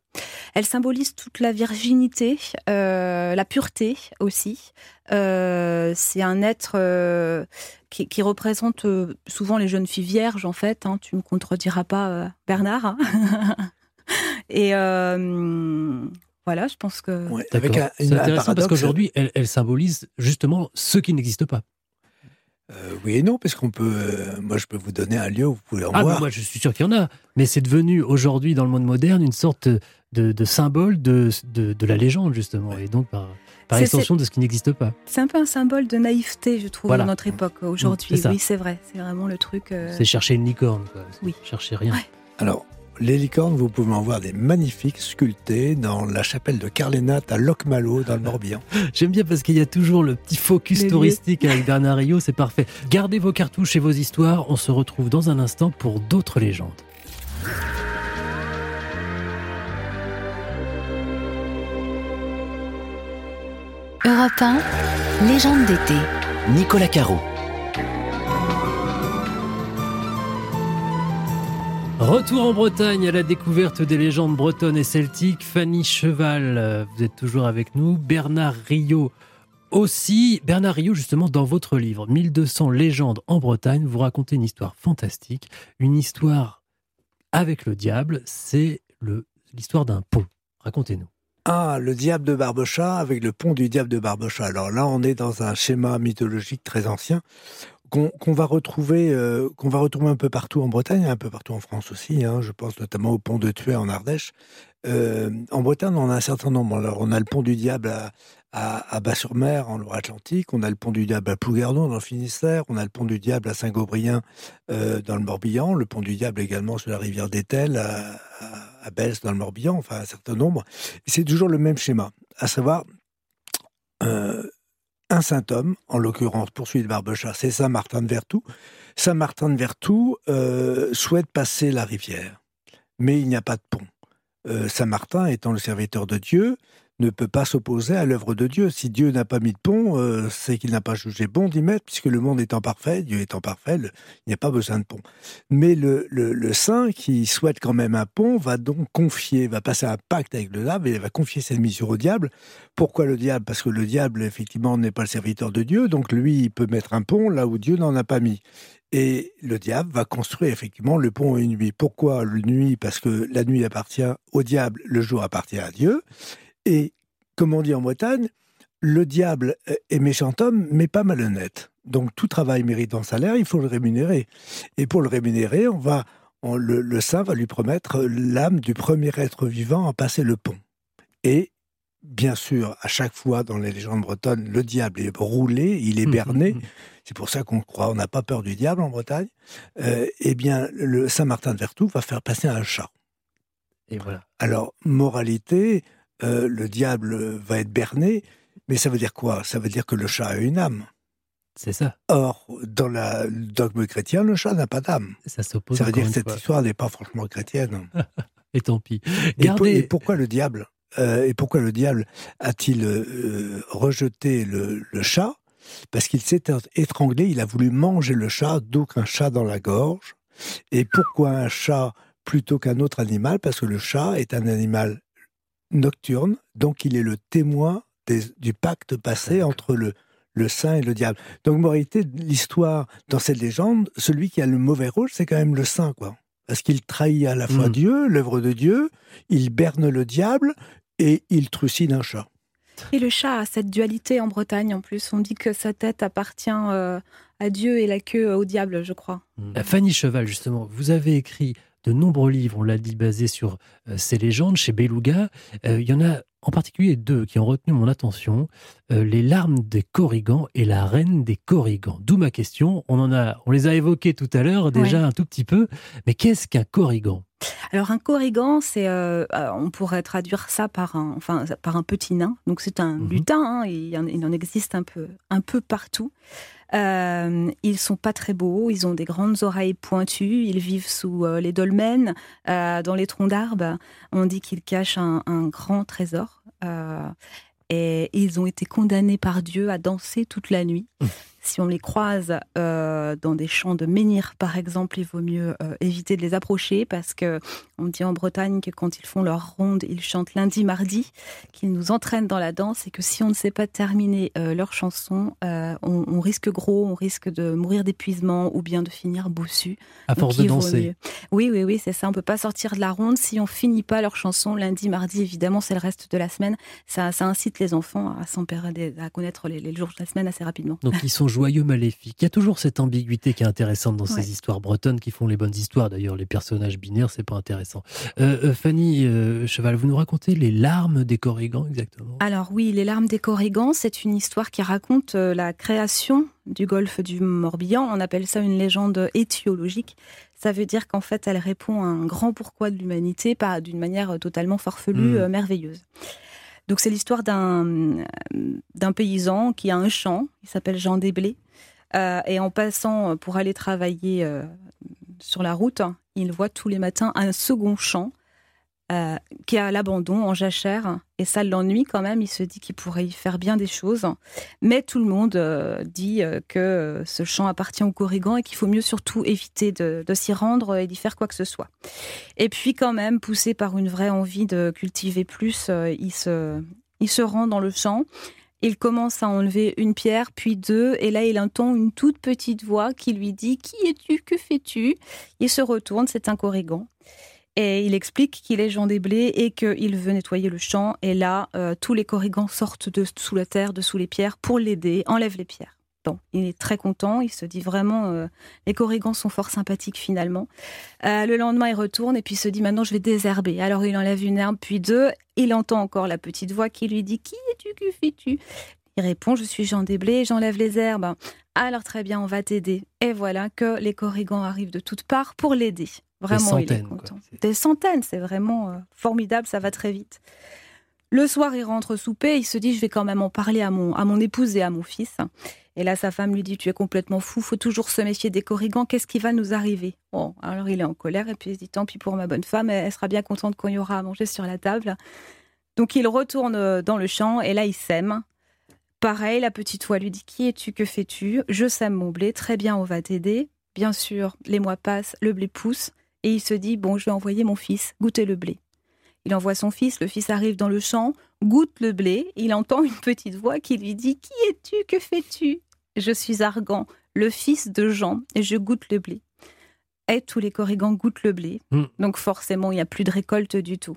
Elle symbolise toute la virginité, euh, la pureté aussi. Euh, c'est un être euh, qui, qui représente euh, souvent les jeunes filles vierges, en fait. hein. tu ne me contrediras pas, euh, Bernard. hein. Et euh, voilà, je pense que. Ouais, D'accord. avec un, C'est un intéressant parce qu'aujourd'hui, elle, elle symbolise justement ce qui n'existe pas. Euh, oui et non, parce qu'on peut. euh, moi, je peux vous donner un lieu où vous pouvez en Ah, voir. moi, je suis sûr qu'il y en a. Mais c'est devenu aujourd'hui, dans le monde moderne, une sorte de, de symbole de, de, de la légende, justement. Et donc, par, par extension, de ce qui n'existe pas. C'est un peu un symbole de naïveté, je trouve, Voilà. dans notre époque aujourd'hui. c'est ça. Oui, c'est vrai. C'est vraiment le truc. euh, C'est chercher une licorne, quoi. Oui. Chercher rien. Ouais. Alors, les licornes, vous pouvez en voir des magnifiques sculptés dans la chapelle de Carlénat à Locmalo, dans le Morbihan. J'aime bien parce qu'il y a toujours le petit focus Les lieux. touristique avec Bernard Rio, c'est parfait. Gardez vos cartouches et vos histoires. On se retrouve dans un instant pour d'autres légendes. Europe 1, légende d'été. Nicolas Caro. Retour en Bretagne à la découverte des légendes bretonnes et celtiques. Fanny Cheval, vous êtes toujours avec nous. Bernard Rio aussi. Bernard Rio, justement, dans votre livre 1200 légendes en Bretagne, vous racontez une histoire fantastique. Une histoire avec le diable. C'est l'histoire d'un pont. Racontez-nous. Ah, le diable de Barbechat avec le pont du diable de Barbechat. Alors là, on est dans un schéma mythologique très ancien qu'on va retrouver, euh, qu'on va retrouver un peu partout en Bretagne, un peu partout en France aussi. hein. je pense notamment au pont de Thuey en Ardèche. Euh, en Bretagne, on a un certain nombre. Alors, on a le pont du diable à, Bas-sur-Mer, en Loire-Atlantique. On a le pont du diable à Plougardon, dans le Finistère. On a le pont du diable à Saint-Gobrien, euh, dans le Morbihan. Le pont du diable également sur la rivière d'Etel, à, à, dans le Morbihan. Enfin, un certain nombre. C'est toujours le même schéma, à savoir euh, un saint homme, en l'occurrence poursuivi de Barbechat, c'est Saint Martin de Vertou. Saint Martin de Vertou euh, souhaite passer la rivière, mais il n'y a pas de pont. Euh, Saint Martin, étant le serviteur de Dieu, ne peut pas s'opposer à l'œuvre de Dieu. Si Dieu n'a pas mis de pont, euh, c'est qu'il n'a pas jugé bon d'y mettre, puisque le monde étant parfait, Dieu étant parfait, le- il n'y a pas besoin de pont. Mais le, le, le saint, qui souhaite quand même un pont, va donc confier, va passer un pacte avec le diable, et va confier cette mission au diable. Pourquoi le diable? Parce que le diable, effectivement, n'est pas le serviteur de Dieu, donc lui, il peut mettre un pont là où Dieu n'en a pas mis. Et le diable va construire effectivement le pont une nuit. Pourquoi la nuit? Parce que la nuit appartient au diable, le jour appartient à Dieu. Et comme on dit en Bretagne, le diable est méchant homme, mais pas malhonnête. Donc tout travail mérite un salaire, il faut le rémunérer. Et pour le rémunérer, on va, on- le, le saint va lui promettre l'âme du premier être vivant à passer le pont. Et bien sûr, à chaque fois dans les légendes bretonnes, le diable est roulé, il est berné. C'est pour ça qu'on croit, on n'a pas peur du diable en Bretagne. Euh, eh bien, le Saint Martin de Vertou va faire passer un chat. Et voilà. Alors, moralité, euh, le diable va être berné, mais ça veut dire quoi? Ça veut dire que le chat a une âme. C'est ça. Or, dans la- le dogme chrétien, le chat n'a pas d'âme. Ça s'oppose Ça veut dire que cette fois. histoire n'est pas franchement chrétienne. Et tant pis. Et, pour- Gardez. et pourquoi le diable euh, Et pourquoi le diable a-t-il euh, rejeté le, le chat? Parce qu'il s'est étranglé, il a voulu manger le chat, donc un chat dans la gorge. Et pourquoi un chat plutôt qu'un autre animal? Parce que le chat est un animal nocturne, donc il est le témoin du pacte passé entre le, le saint et le diable. Donc, moralité, l'histoire, dans cette légende, celui qui a le mauvais rôle, c'est quand même le saint, quoi. Parce qu'il trahit à la fois Mm. Dieu, l'œuvre de Dieu, il berne le diable et il trucide un chat. Et le chat a cette dualité en Bretagne en plus. On dit que sa tête appartient euh, à Dieu et la queue au diable, je crois. Euh, Fanny Cheval, justement, vous avez écrit de nombreux livres, on l'a dit, basés sur euh, ces légendes chez Beluga. Euh, il y en a en particulier deux qui ont retenu mon attention euh, Les larmes des Corrigans et La reine des Corrigans. D'où ma question. On, en a, on les a évoqués tout à l'heure déjà un tout petit peu. Mais qu'est-ce qu'un Corrigan Alors un corrigan, c'est, euh, on pourrait traduire ça par un, enfin, par un petit nain. Donc c'est un Mhm. lutin. hein, il, en, il en existe un peu, un peu partout. Euh, ils sont pas très beaux. Ils ont des grandes oreilles pointues. Ils vivent sous euh, les dolmens, euh, dans les troncs d'arbres. On dit qu'ils cachent un, grand trésor. Euh, et ils ont été condamnés par Dieu à danser toute la nuit. Si on les croise euh, dans des champs de menhir, par exemple, il vaut mieux euh, éviter de les approcher parce que on dit en Bretagne que quand ils font leur ronde, ils chantent lundi, mardi, qu'ils nous entraînent dans la danse et que si on ne sait pas terminer euh, leur chanson, on, on risque gros, on risque de mourir d'épuisement ou bien de finir bossu. À force de danser. Oui, oui, oui, c'est ça. On peut pas sortir de la ronde si on finit pas leur chanson lundi, mardi. Évidemment, c'est le reste de la semaine. Ça, ça incite les enfants à à connaître les, les jours de la semaine assez rapidement. Donc ils sont joyeux maléfiques. Il y a toujours cette ambiguïté qui est intéressante dans Ouais. ces histoires bretonnes qui font les bonnes histoires. D'ailleurs, les personnages binaires, c'est pas intéressant. Euh, euh, Fanny euh, Cheval, vous nous racontez les larmes des Corrigans exactement? Alors oui, Les larmes des Corrigans, c'est une histoire qui raconte la création du golfe du Morbihan. On appelle ça une légende étiologique. Ça veut dire qu'en fait, elle répond à un grand pourquoi de l'humanité, pas d'une manière totalement farfelue, Mm. euh, merveilleuse. Donc c'est l'histoire d'un euh, d'un paysan qui a un champ, il s'appelle Jean Desblés, Euh, et en passant pour aller travailler euh, sur la route, il voit tous les matins un second champ euh, qui est à l'abandon, en jachère, et ça l'ennuie quand même. Il se dit qu'il pourrait y faire bien des choses, mais tout le monde euh, dit euh, que ce champ appartient aux Corrigans et qu'il faut mieux surtout éviter de, s'y rendre et d'y faire quoi que ce soit. Et puis quand même, poussé par une vraie envie de cultiver plus, se, il se rend dans le champ. Il commence à enlever une pierre, puis deux, et là il entend une toute petite voix qui lui dit Qui es-tu? Que fais-tu Il se retourne, c'est un Corrigan. Et il explique qu'il est Jean des Blés et qu'il veut nettoyer le champ. Et là, euh, tous les corrigans sortent de sous la terre, de sous les pierres, pour l'aider, enlèvent les pierres. Bon, il est très content, il se dit vraiment, euh, les corrigans sont fort sympathiques finalement. Euh, le lendemain, il retourne et puis il se dit, maintenant je vais désherber. Alors il enlève une herbe, puis deux. Il entend encore la petite voix qui lui dit, qui es-tu, que fais-tu? Il répond, je suis Jean des Blés, j'enlève les herbes. Alors très bien, on va t'aider. Et voilà que les corrigans arrivent de toutes parts pour l'aider. Vraiment, il est quoi. content. Des centaines, c'est vraiment euh, formidable, ça va très vite. Le soir, il rentre souper, il se dit, je vais quand même en parler à mon, à mon épouse et à mon fils. Et là, sa femme lui dit, tu es complètement fou, faut toujours se méfier des corrigans, qu'est-ce qui va nous arriver? Bon, alors il est en colère et puis il se dit, tant pis pour ma bonne femme, elle sera bien contente il y aura à manger sur la table. Donc il retourne euh, dans le champ et là, il sème. Pareil, la petite voix lui dit, qui es-tu, que fais-tu? Je sème mon blé, très bien, on va t'aider. Bien sûr, les mois passent, le blé pousse et il se dit, bon, je vais envoyer mon fils goûter le blé. Il envoie son fils, le fils arrive dans le champ, goûte le blé, il entend une petite voix qui lui dit Qui es-tu Que fais-tu? Je suis Argan, le fils de Jean, et je goûte le blé. Et tous les corrigans goûtent le blé, Mm. donc forcément il n'y a plus de récolte du tout.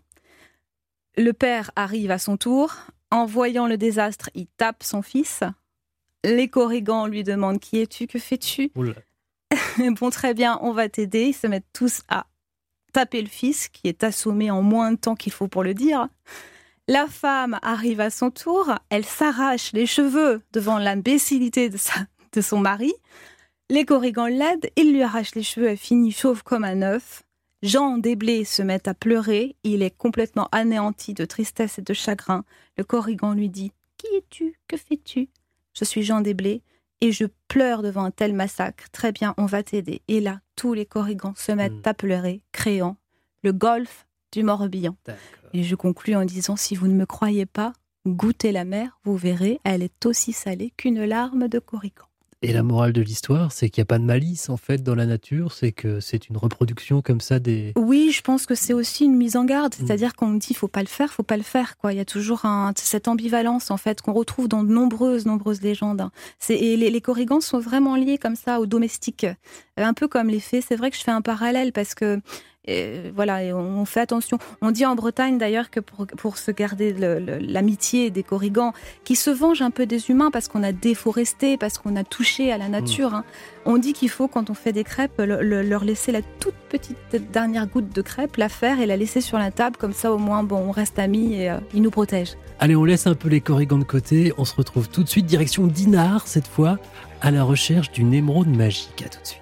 Le père arrive à son tour, en voyant le désastre, il tape son fils. Les corrigans lui demandent Qui es-tu Que fais-tu? Bon, très bien, on va t'aider. Ils se mettent tous à taper le fils, qui est assommé en moins de temps qu'il faut pour le dire. La femme arrive à son tour, elle s'arrache les cheveux devant l'imbécilité de, son mari. Les corrigans l'aident, ils lui arrachent les cheveux, elle finit chauve comme un œuf. Jean Desblés se met à pleurer, il est complètement anéanti de tristesse et de chagrin. Le corrigan lui dit Qui es-tu? Que fais-tu? Je suis Jean Desblés et je pleure devant un tel massacre. Très bien, on va t'aider. Et là, tous les corrigans se mettent Mm. à pleurer, créant le golfe du Morbihan. Et je conclus en disant si vous ne me croyez pas, goûtez la mer, vous verrez, elle est aussi salée qu'une larme de corrigan. Et la morale de l'histoire, c'est qu'il n'y a pas de malice en fait dans la nature, c'est que c'est une reproduction comme ça des. Oui, je pense que c'est aussi une mise en garde, mm. c'est-à-dire qu'on dit faut pas le faire, faut pas le faire quoi. Il y a toujours un, cette ambivalence en fait qu'on retrouve dans de nombreuses nombreuses légendes. Et les, les corrigans sont vraiment liés comme ça aux domestiques, un peu comme les fées. C'est vrai que je fais un parallèle parce que voilà, on fait attention. On dit en Bretagne d'ailleurs que pour, se garder l'amitié des corrigans, qui se vengent un peu des humains parce qu'on a déforesté, parce qu'on a touché à la nature, hein, on dit qu'il faut, quand on fait des crêpes, leur laisser la toute petite dernière goutte de crêpe, la faire et la laisser sur la table, comme ça au moins, bon, on reste amis et euh, ils nous protègent. Allez, on laisse un peu les corrigans de côté, on se retrouve tout de suite direction Dinard, cette fois, à la recherche d'une émeraude magique. À tout de suite.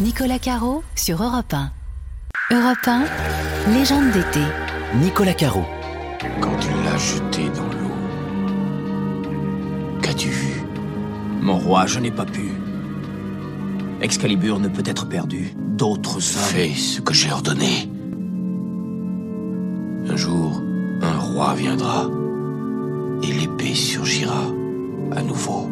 Nicolas Caro sur Europe 1. Europe 1, légende d'été. Nicolas Caro. Quand tu l'as jeté dans l'eau, qu'as-tu vu? Mon roi, je n'ai pas pu. Excalibur ne peut être perdu. D'autres savent. Fais ce que j'ai ordonné. Un jour, un roi viendra et l'épée surgira à nouveau.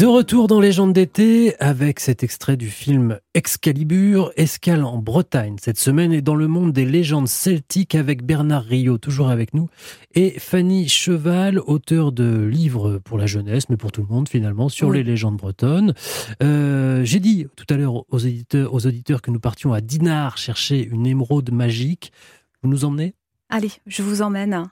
De retour dans Légende d'été avec cet extrait du film Excalibur, escale en Bretagne cette semaine et dans le monde des légendes celtiques avec Bernard Rio, toujours avec nous, et Fanny Cheval, auteur de livres pour la jeunesse, mais pour tout le monde finalement, sur les légendes bretonnes. Euh, j'ai dit tout à l'heure aux auditeurs, aux auditeurs que nous partions à Dinard chercher une émeraude magique. Vous nous emmenez? Allez, je vous emmène.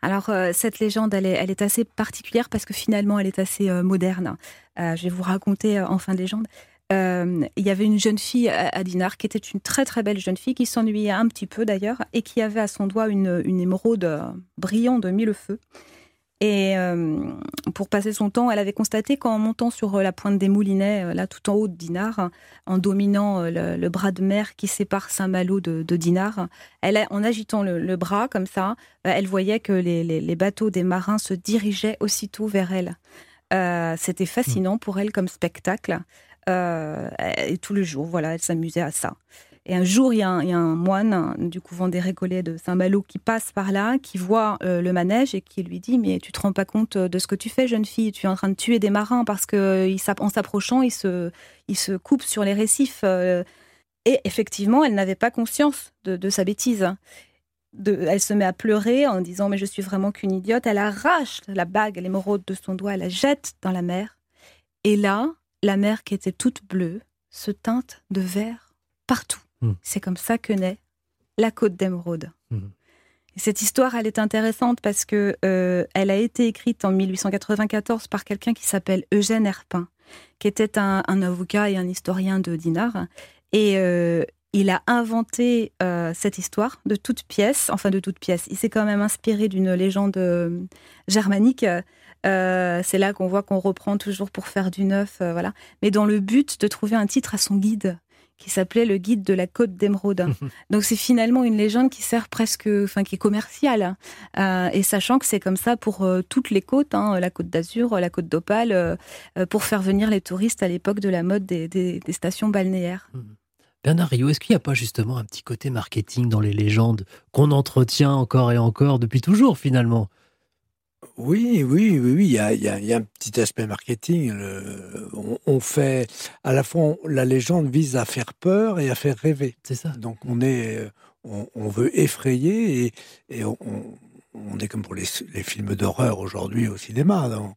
Alors euh, cette légende, elle est, assez particulière parce que finalement, elle est assez euh, moderne. Euh, je vais vous raconter en fin de légende. il y avait une jeune fille à, Dinard qui était une très très belle jeune fille qui s'ennuyait un petit peu d'ailleurs et qui avait à son doigt une, une émeraude brillante de mille feux. Et euh, pour passer son temps, elle avait constaté qu'en montant sur euh, la pointe des Moulinets, euh, là tout en haut de Dinard, en dominant le, bras de mer qui sépare Saint-Malo de, Dinard, elle, en agitant le, bras comme ça, elle voyait que les, bateaux des marins se dirigeaient aussitôt vers elle. C'était fascinant pour elle comme spectacle. et tout le jour, voilà, elle s'amusait à ça. Et un jour, il y, a un, moine du couvent des Récollets de Saint-Malo qui passe par là, qui voit euh, le manège et qui lui dit Mais tu te rends pas compte de ce que tu fais, jeune fille Tu es en train de tuer des marins parce qu'en s'approchant, ils se, coupent sur les récifs. Euh. Et effectivement, elle n'avait pas conscience de, sa bêtise. elle se met à pleurer en disant Mais je suis vraiment qu'une idiote. Elle arrache la bague, l'émeraude de son doigt, elle la jette dans la mer. Et là, la mer qui était toute bleue se teinte de vert partout. Hmm. C'est comme ça que naît la Côte d'Émeraude. Hmm. Cette histoire, elle est intéressante parce que euh, elle a été écrite en 1894 par quelqu'un qui s'appelle Eugène Herpin, qui était un, avocat et un historien de Dinard. Et euh, il a inventé euh, cette histoire de toute pièce, enfin de toute pièce. Il s'est quand même inspiré d'une légende germanique. c'est là qu'on voit qu'on reprend toujours pour faire du neuf, voilà. Mais dans le but de trouver un titre à son guide qui s'appelait le guide de la côte d'émeraude. Donc c'est finalement une légende qui sert presque, enfin qui est commerciale. Euh, et sachant que c'est comme ça pour euh, toutes les côtes, hein, la côte d'Azur, la côte d'Opale, euh, pour faire venir les touristes à l'époque de la mode des, stations balnéaires. Mmh. Bernard Rio, est-ce qu'il n'y a pas justement un petit côté marketing dans les légendes qu'on entretient encore et encore depuis toujours finalement? Oui, oui, oui, oui. Il y a, y a, un petit aspect marketing. on, fait à la fois la légende vise à faire peur et à faire rêver. C'est ça. Donc on est, on, veut effrayer et, et on, on, est comme pour les, les films d'horreur aujourd'hui au cinéma. Donc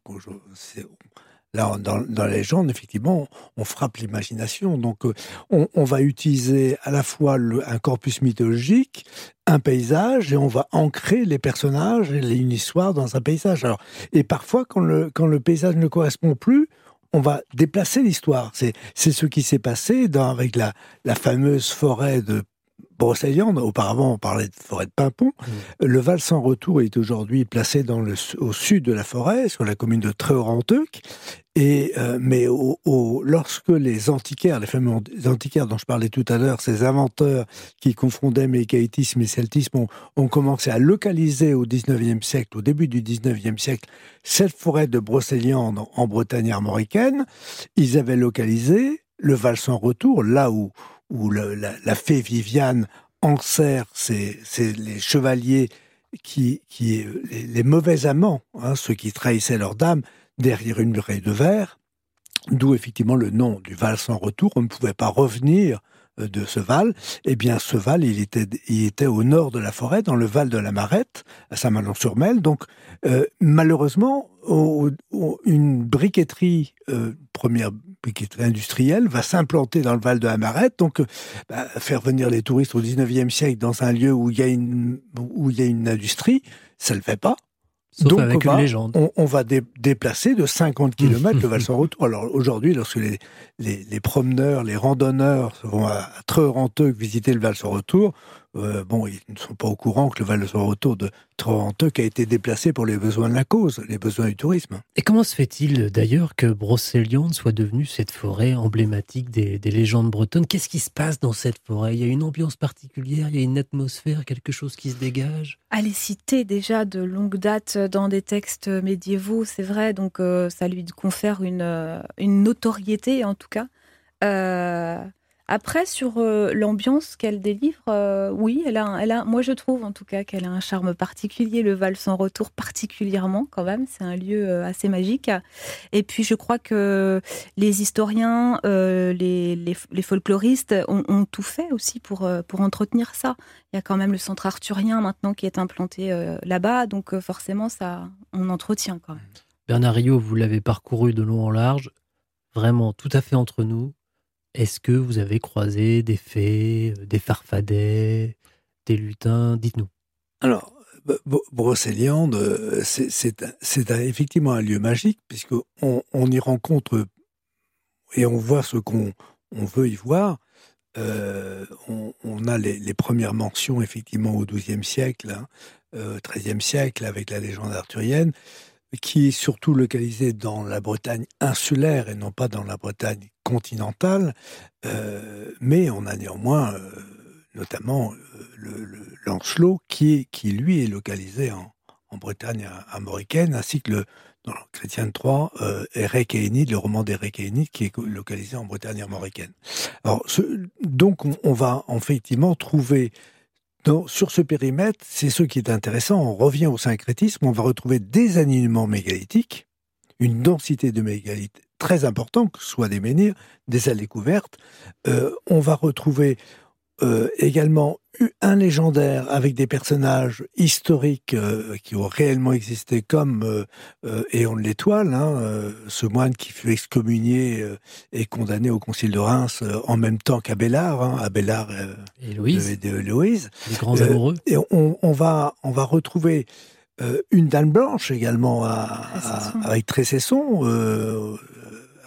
Là, dans, la légende, effectivement, on frappe l'imagination. Donc, euh, on, va utiliser à la fois un corpus mythologique, un paysage, et on va ancrer les personnages et une histoire dans un paysage. Alors, et parfois, quand le, quand le paysage ne correspond plus, on va déplacer l'histoire. C'est, c'est ce qui s'est passé dans, avec la, la fameuse forêt de Brocéliande, auparavant on parlait de forêt de Pimpon. Mmh. Le Val sans retour est aujourd'hui placé dans le, au sud de la forêt, sur la commune de Tréoranteuc. Et euh, mais au, lorsque les antiquaires, les fameux antiquaires dont je parlais tout à l'heure, ces inventeurs qui confondaient mécaïtisme et celtisme, ont, commencé à localiser au 19e siècle, au début du 19e siècle, cette forêt de Brocéliande en Bretagne armoricaine. Ils avaient localisé le Val sans retour, là où, où la, fée Viviane enserre c'est les chevaliers qui, qui les, mauvais amants, hein, ceux qui trahissaient leur dame, derrière une muraille de verre, d'où effectivement le nom du Val sans retour. On ne pouvait pas revenir euh, de ce Val, eh bien ce Val, il était, il était au nord de la forêt, dans le Val de la Marette, à Saint-Malo-sur-Mel. Donc euh, malheureusement, une briqueterie, euh, première briqueterie industrielle, va s'implanter dans le Val de la Marette. Donc bah, faire venir les touristes au 19e siècle dans un lieu où il y a une, où il y a une industrie, ça ne le fait pas. Donc, avec on une va, légende. On, va déplacer de 50 km le Val sans retour. Alors aujourd'hui, lorsque les, les, promeneurs, les randonneurs vont à, à Treux-Renteux visiter le Val sans retour, euh, bon, ils ne sont pas au courant que le Val de de Trorenteux a été déplacé pour les besoins de la cause, les besoins du tourisme. Et comment se fait-il d'ailleurs que Brocéliande soit devenue cette forêt emblématique des, légendes bretonnes? Qu'est-ce qui se passe dans cette forêt? Il y a une ambiance particulière, il y a une atmosphère, quelque chose qui se dégage? Elle est citée déjà de longue date dans des textes médiévaux, c'est vrai, donc euh, ça lui confère une, euh, une notoriété en tout cas. Après, sur euh, l'ambiance qu'elle délivre, euh, oui, elle a, elle a, moi je trouve en tout cas qu'elle a un charme particulier, le Val sans retour particulièrement quand même, c'est un lieu euh, assez magique. Et puis je crois que les historiens, les, les, folkloristes ont, tout fait aussi pour, pour entretenir ça. Il y a quand même le centre arthurien maintenant qui est implanté là-bas, donc forcément ça, on entretient quand même. Bernard Rio, vous l'avez parcouru de long en large, vraiment tout à fait entre nous. Est-ce que vous avez croisé des fées, euh, des farfadets, des lutins? Dites-nous. Alors, Brocéliande, euh, c'est effectivement un lieu magique, puisqu'on on y rencontre et on voit ce qu'on veut y voir. Euh, on, a les, premières mentions, effectivement, au XIIe siècle, hein, XIIIe siècle, avec la légende arthurienne qui est surtout localisé dans la Bretagne insulaire et non pas dans la Bretagne continentale, euh, mais on a néanmoins euh, notamment euh, Lancelot qui, lui est localisé en, Bretagne armoricaine, ainsi que le, dans le Chrétien de Troyes, euh, le roman Enid, qui est localisé en Bretagne armoricaine. Donc, on, on, va effectivement trouver donc, sur ce périmètre, c'est ce qui est intéressant. On revient au syncrétisme, on va retrouver des alignements mégalithiques, une densité de mégalithes très importante, que ce soit des menhirs, des allées couvertes. Euh, on va retrouver euh, également un légendaire avec des personnages historiques euh, qui ont réellement existé, comme euh, Éon de l'Étoile, hein, ce moine qui fut excommunié et condamné au concile de Reims en même temps qu'Abélard, hein, Abélard et Louise. De, Louise. Les grands amoureux. et on, on, va, on va retrouver une dame blanche également à, avec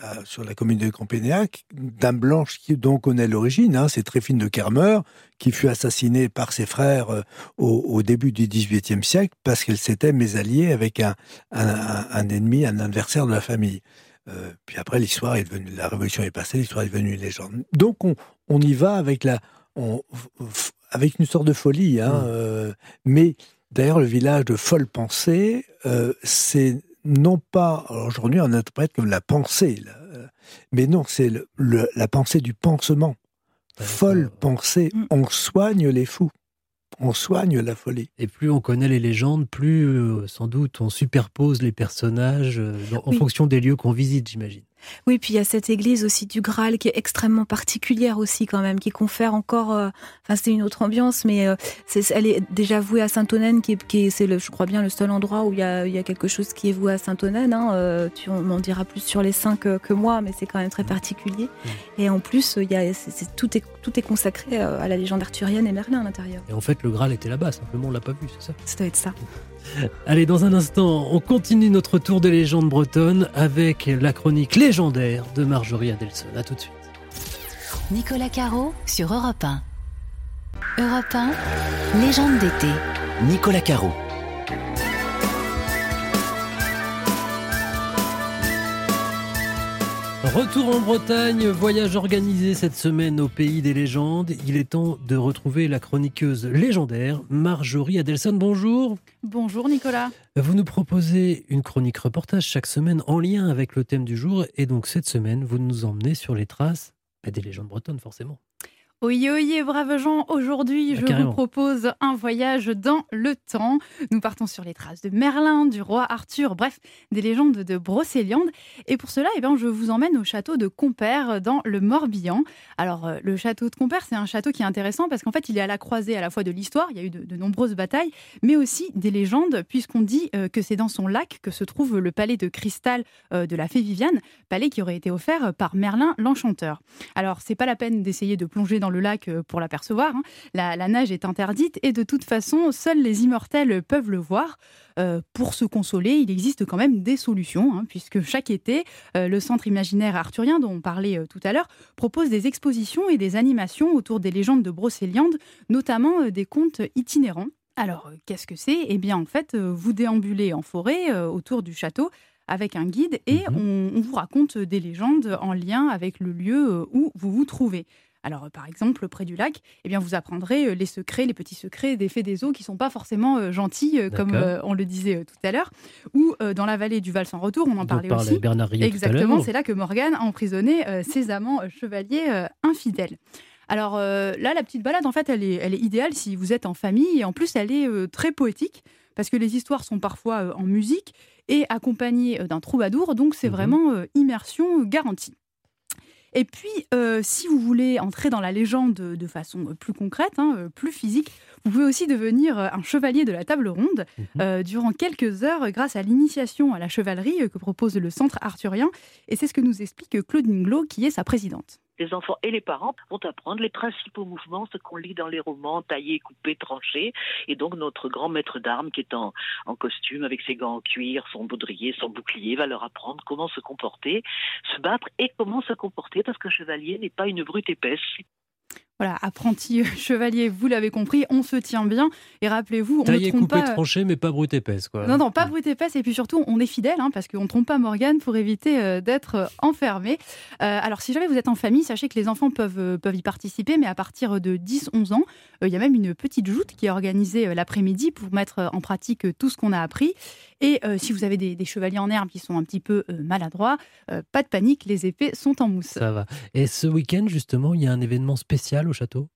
Trécesson, sur la commune de Campénéac, Dame Blanche, qui donc connaît l'origine, hein, c'est Tréfine de Kermer, qui fut assassinée par ses frères euh, au, début du XVIIIe siècle parce qu'elle s'était mésalliée avec un, un, ennemi, un adversaire de la famille. Euh, puis après, l'histoire est devenue, la révolution est passée, l'histoire est devenue une légende. Donc on, on y va avec la, avec une sorte de folie, hein, mmh. euh, mais D'ailleurs, le village de Folle Pensée, c'est non pas, aujourd'hui on interprète comme la pensée, euh, mais non, c'est la pensée du pansement. Folle pensée, mm. on soigne les fous, on soigne la folie. Et plus on connaît les légendes, plus euh, sans doute on superpose les personnages euh, en fonction des lieux qu'on visite, j'imagine. Oui, puis il y a cette église aussi du Graal qui est extrêmement particulière aussi quand même, qui confère encore. Euh, enfin, c'est une autre ambiance, mais euh, elle est déjà vouée à Saint-Onen, qui, est, c'est le, je crois bien, le seul endroit où il y a, il y a quelque chose qui est voué à Saint-Onen. Hein. Euh, tu m'en diras plus sur les cinq que, moi, mais c'est quand même très particulier. Mmh. Et en plus, il y a, tout, est, tout est consacré à la légende arthurienne et Merlin à l'intérieur. Et en fait, le Graal était là-bas, simplement on l'a pas vu, c'est ça? Ça doit être ça. Allez, dans un instant, on continue notre tour des légendes bretonnes avec la chronique légendaire de Marjorie Adelson. A tout de suite. Nicolas Caro sur Europe 1. Europe 1, légende d'été. Nicolas Caro. Retour en Bretagne, voyage organisé cette semaine au pays des légendes. Il est temps de retrouver la chroniqueuse légendaire Marjorie Adelson. Bonjour. Bonjour Nicolas. Vous nous proposez une chronique reportage chaque semaine en lien avec le thème du jour. Et donc cette semaine, vous nous emmenez sur les traces bah, des légendes bretonnes forcément. Oui, oui, brave Jean, aujourd'hui Ah, je vous propose un voyage dans le temps. Nous partons sur les traces de Merlin, du roi Arthur, bref, des légendes de Brocéliande. Et pour cela, eh bien, je vous emmène au château de Compère dans le Morbihan. Alors, euh, le château de Compère, c'est un château qui est intéressant parce qu'en fait, il est à la croisée à la fois de l'histoire, il y a eu de, de nombreuses batailles, mais aussi des légendes, puisqu'on dit euh, que c'est dans son lac que se trouve le palais de cristal euh, de la fée Viviane, palais qui aurait été offert par Merlin l'Enchanteur. Alors, c'est pas la peine d'essayer de plonger dans le lac euh, pour l'apercevoir. hein. La, la nage est interdite et de toute façon, seuls les immortels peuvent le voir. Euh, pour se consoler, il existe quand même des solutions, hein, puisque chaque été, euh, le centre imaginaire arthurien dont on parlait euh, tout à l'heure propose des expositions et des animations autour des légendes de Brocéliande, notamment des contes itinérants. Alors, qu'est-ce que c'est? Eh bien, en fait, vous déambulez en forêt autour du château avec un guide et on, on vous raconte des légendes en lien avec le lieu où vous vous trouvez. Alors, euh, par exemple, près du lac, eh bien, vous apprendrez euh, les secrets, les petits secrets des fées des eaux qui sont pas forcément euh, gentils, comme on le disait tout à l'heure. Ou dans la vallée du Val sans retour, on en parlait aussi. Bernard Exactement, c'est là que Morgane a emprisonné ses amants chevaliers infidèles. Alors euh, là, la petite balade, en fait, elle est, elle est idéale si vous êtes en famille. Et en plus, elle est euh, très poétique parce que les histoires sont parfois euh, en musique et accompagnées d'un troubadour. Donc, c'est Mhm. vraiment immersion garantie. Et puis, euh, si vous voulez entrer dans la légende de, façon euh, plus concrète, hein, euh, plus physique, vous pouvez aussi devenir un chevalier de la table ronde Mhm. euh, durant quelques heures grâce à l'initiation à la chevalerie que propose le centre arthurien. Et c'est ce que nous explique Claudine Glo, qui est sa présidente. Les enfants et les parents vont apprendre les principaux mouvements, ce qu'on lit dans les romans, taillés, coupés, tranchés. Et donc notre grand maître d'armes, qui est en, en costume, avec ses gants en cuir, son baudrier, son bouclier, va leur apprendre comment se comporter, se battre et comment se comporter, parce qu'un chevalier n'est pas une brute épaisse. Voilà, apprenti chevalier, vous l'avez compris, on se tient bien. Et rappelez-vous, on ne Taillé, trompe coupé, pas. tranché, mais pas brut épaisse. Quoi. Non, non, pas brut épaisse. Et puis surtout, on est fidèle, hein, parce qu'on ne trompe pas Morgane pour éviter euh, d'être euh, enfermé. Euh, alors, si jamais vous êtes en famille, sachez que les enfants peuvent, euh, peuvent y participer, mais à partir de 10-11 ans, il y a même une petite joute qui est organisée l'après-midi pour mettre en pratique tout ce qu'on a appris. Et si vous avez des, des chevaliers en herbe qui sont un petit peu maladroits, pas de panique, les épées sont en mousse. Ça va. Et ce week-end, justement, il y a un événement spécial au château?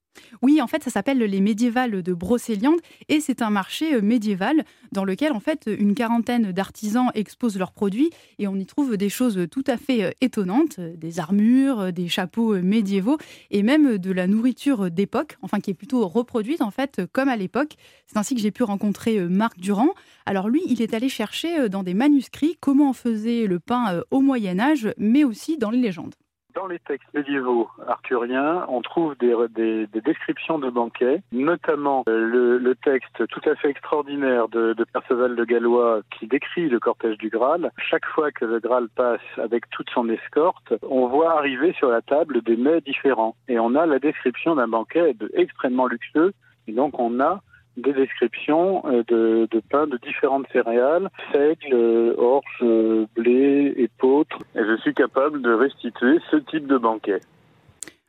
Oui, en fait, ça s'appelle les médiévales de Brocéliande et c'est un marché euh, médiéval dans lequel, en fait, une quarantaine d'artisans exposent leurs produits et on y trouve des choses tout à fait euh, étonnantes, euh, des armures, des chapeaux médiévaux et même de la nourriture d'époque, enfin qui est plutôt reproduite, en fait, comme à l'époque. C'est ainsi que j'ai pu rencontrer Marc Durand. Alors lui, il est allé chercher dans des manuscrits comment on faisait le pain au Moyen Âge, mais aussi dans les légendes. Dans les textes médiévaux arthuriens, on trouve des, des- des descriptions de banquets, notamment euh, le, texte tout à fait extraordinaire de, Perceval de Gallois qui décrit le cortège du Graal. Chaque fois que le Graal passe avec toute son escorte, on voit arriver sur la table des mets différents. Et on a la description d'un banquet extrêmement luxueux. Et donc on a des descriptions euh, de, de pain de différentes céréales, seigle, euh, orge, euh, blé, épeautre. Et je suis capable de restituer ce type de banquet.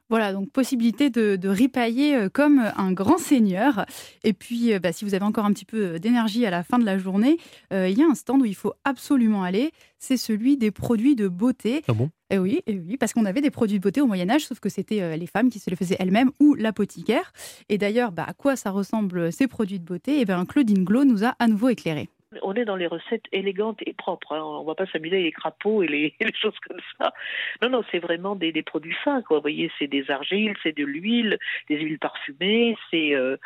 Voilà, donc possibilité de, de ripailler comme un grand seigneur. Et puis, bah, si vous avez encore un petit peu d'énergie à la fin de la journée, euh, il y a un stand où il faut absolument aller. C'est celui des produits de beauté. Ah bon? Et oui, et oui, parce qu'on avait des produits de beauté au Moyen Âge, sauf que c'était euh, les femmes qui se les faisaient elles-mêmes ou l'apothicaire. Et d'ailleurs, bah, à quoi ça ressemble ces produits de beauté? Et bien, Claudine Glo nous a à nouveau éclairé. On est dans les recettes élégantes et propres. hein. On va pas s'amuser avec les crapauds et les, choses comme ça. Non, non, c'est vraiment des, produits fins. Vous voyez, c'est des argiles, c'est de l'huile, des huiles parfumées, c'est euh,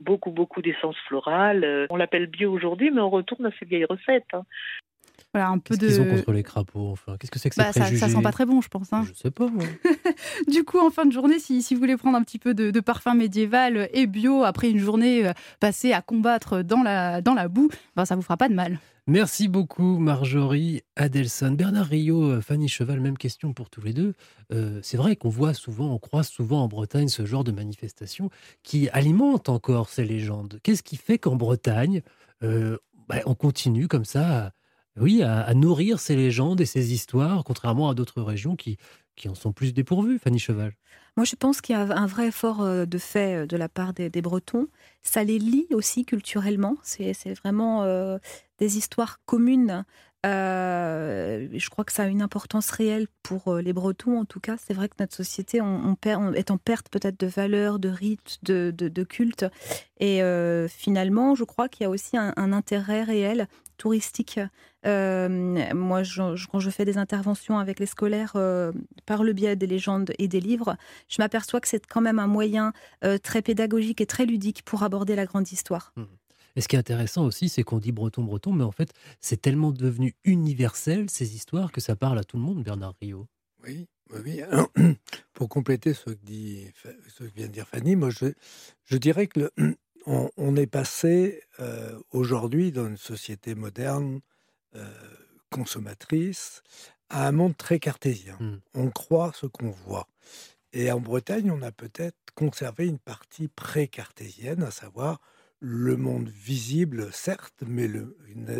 beaucoup, beaucoup d'essences florales. Euh, On l'appelle bio aujourd'hui, mais on retourne à ces vieilles recettes. hein. Voilà, un peu Qu'est-ce qu'ils ont de. contre les crapauds enfin Qu'est-ce que c'est que Bah, ça, ça sent pas très bon, je pense. hein. Je sais pas, moi. Du coup, en fin de journée, si, si vous voulez prendre un petit peu de, de parfum médiéval et bio après une journée euh, passée à combattre dans la, dans la boue, ben, ça vous fera pas de mal. Merci beaucoup, Marjorie Adelson. Bernard Rio, euh, Fanny Cheval, même question pour tous les deux. Euh, c'est vrai qu'on voit souvent, on croise souvent en Bretagne ce genre de manifestations qui alimentent encore ces légendes. Qu'est-ce qui fait qu'en Bretagne, euh, bah, on continue comme ça, à, oui, à, nourrir ces légendes et ces histoires, contrairement à d'autres régions qui, en sont plus dépourvues, Fanny Cheval Moi, je pense qu'il y a un vrai effort euh, de fait euh, de la part des, Bretons. Ça les lie aussi culturellement. C'est c'est vraiment euh, des histoires communes. Euh, je crois que ça a une importance réelle pour les Bretons, en tout cas. C'est vrai que notre société est en perte peut-être de valeurs, de rites, de, de, culte. Et finalement, je crois qu'il y a aussi un, un intérêt réel touristique. moi, quand je fais des interventions avec les scolaires par le biais des légendes et des livres, je m'aperçois que c'est quand même un moyen très pédagogique et très ludique pour aborder la grande histoire. Mmh. Et ce qui est intéressant aussi, c'est qu'on dit breton-breton, mais en fait, c'est tellement devenu universel, ces histoires, que ça parle à tout le monde, Bernard Rio. Oui, oui. pour compléter ce que, dit, ce que vient de dire Fanny, moi, je, je dirais que on, est passé euh, aujourd'hui dans une société moderne, euh, consommatrice, à un monde très cartésien. Mmh. On croit ce qu'on voit. Et en Bretagne, on a peut-être conservé une partie pré-cartésienne, à savoir le monde visible, certes, mais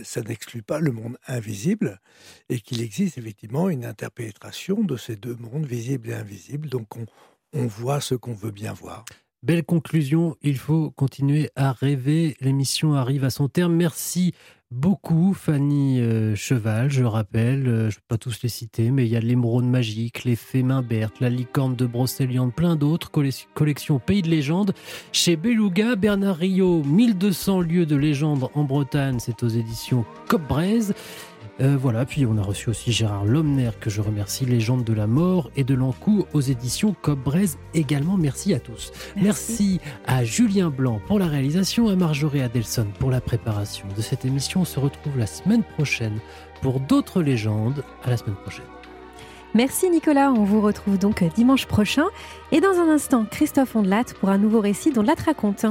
ça n'exclut pas le monde invisible, et qu'il existe effectivement une interpénétration de ces deux mondes, visibles et invisibles. Donc on, on voit ce qu'on veut bien voir. Belle conclusion, il faut continuer à rêver. L'émission arrive à son terme. Merci beaucoup, Fanny euh, Cheval, je rappelle. Euh, je ne vais pas tous les citer, mais il y a l'émeraude magique, les fées la licorne de Brocéliande, plein d'autres. Collection Pays de légende. Chez Beluga, Bernard Rio, 1200 lieux de légende en Bretagne. C'est aux éditions Copbraise. Euh, voilà, puis on a reçu aussi Gérard Lomner, que je remercie, Légende de la mort et de l'encou aux éditions Cobbrez également. Merci à tous. Merci. à Julien Blanc pour la réalisation, à Marjorie Adelson pour la préparation de cette émission. On se retrouve la semaine prochaine pour d'autres légendes. À la semaine prochaine. Merci Nicolas, on vous retrouve donc dimanche prochain. Et dans un instant, Christophe Ondelat pour un nouveau récit dont la raconte.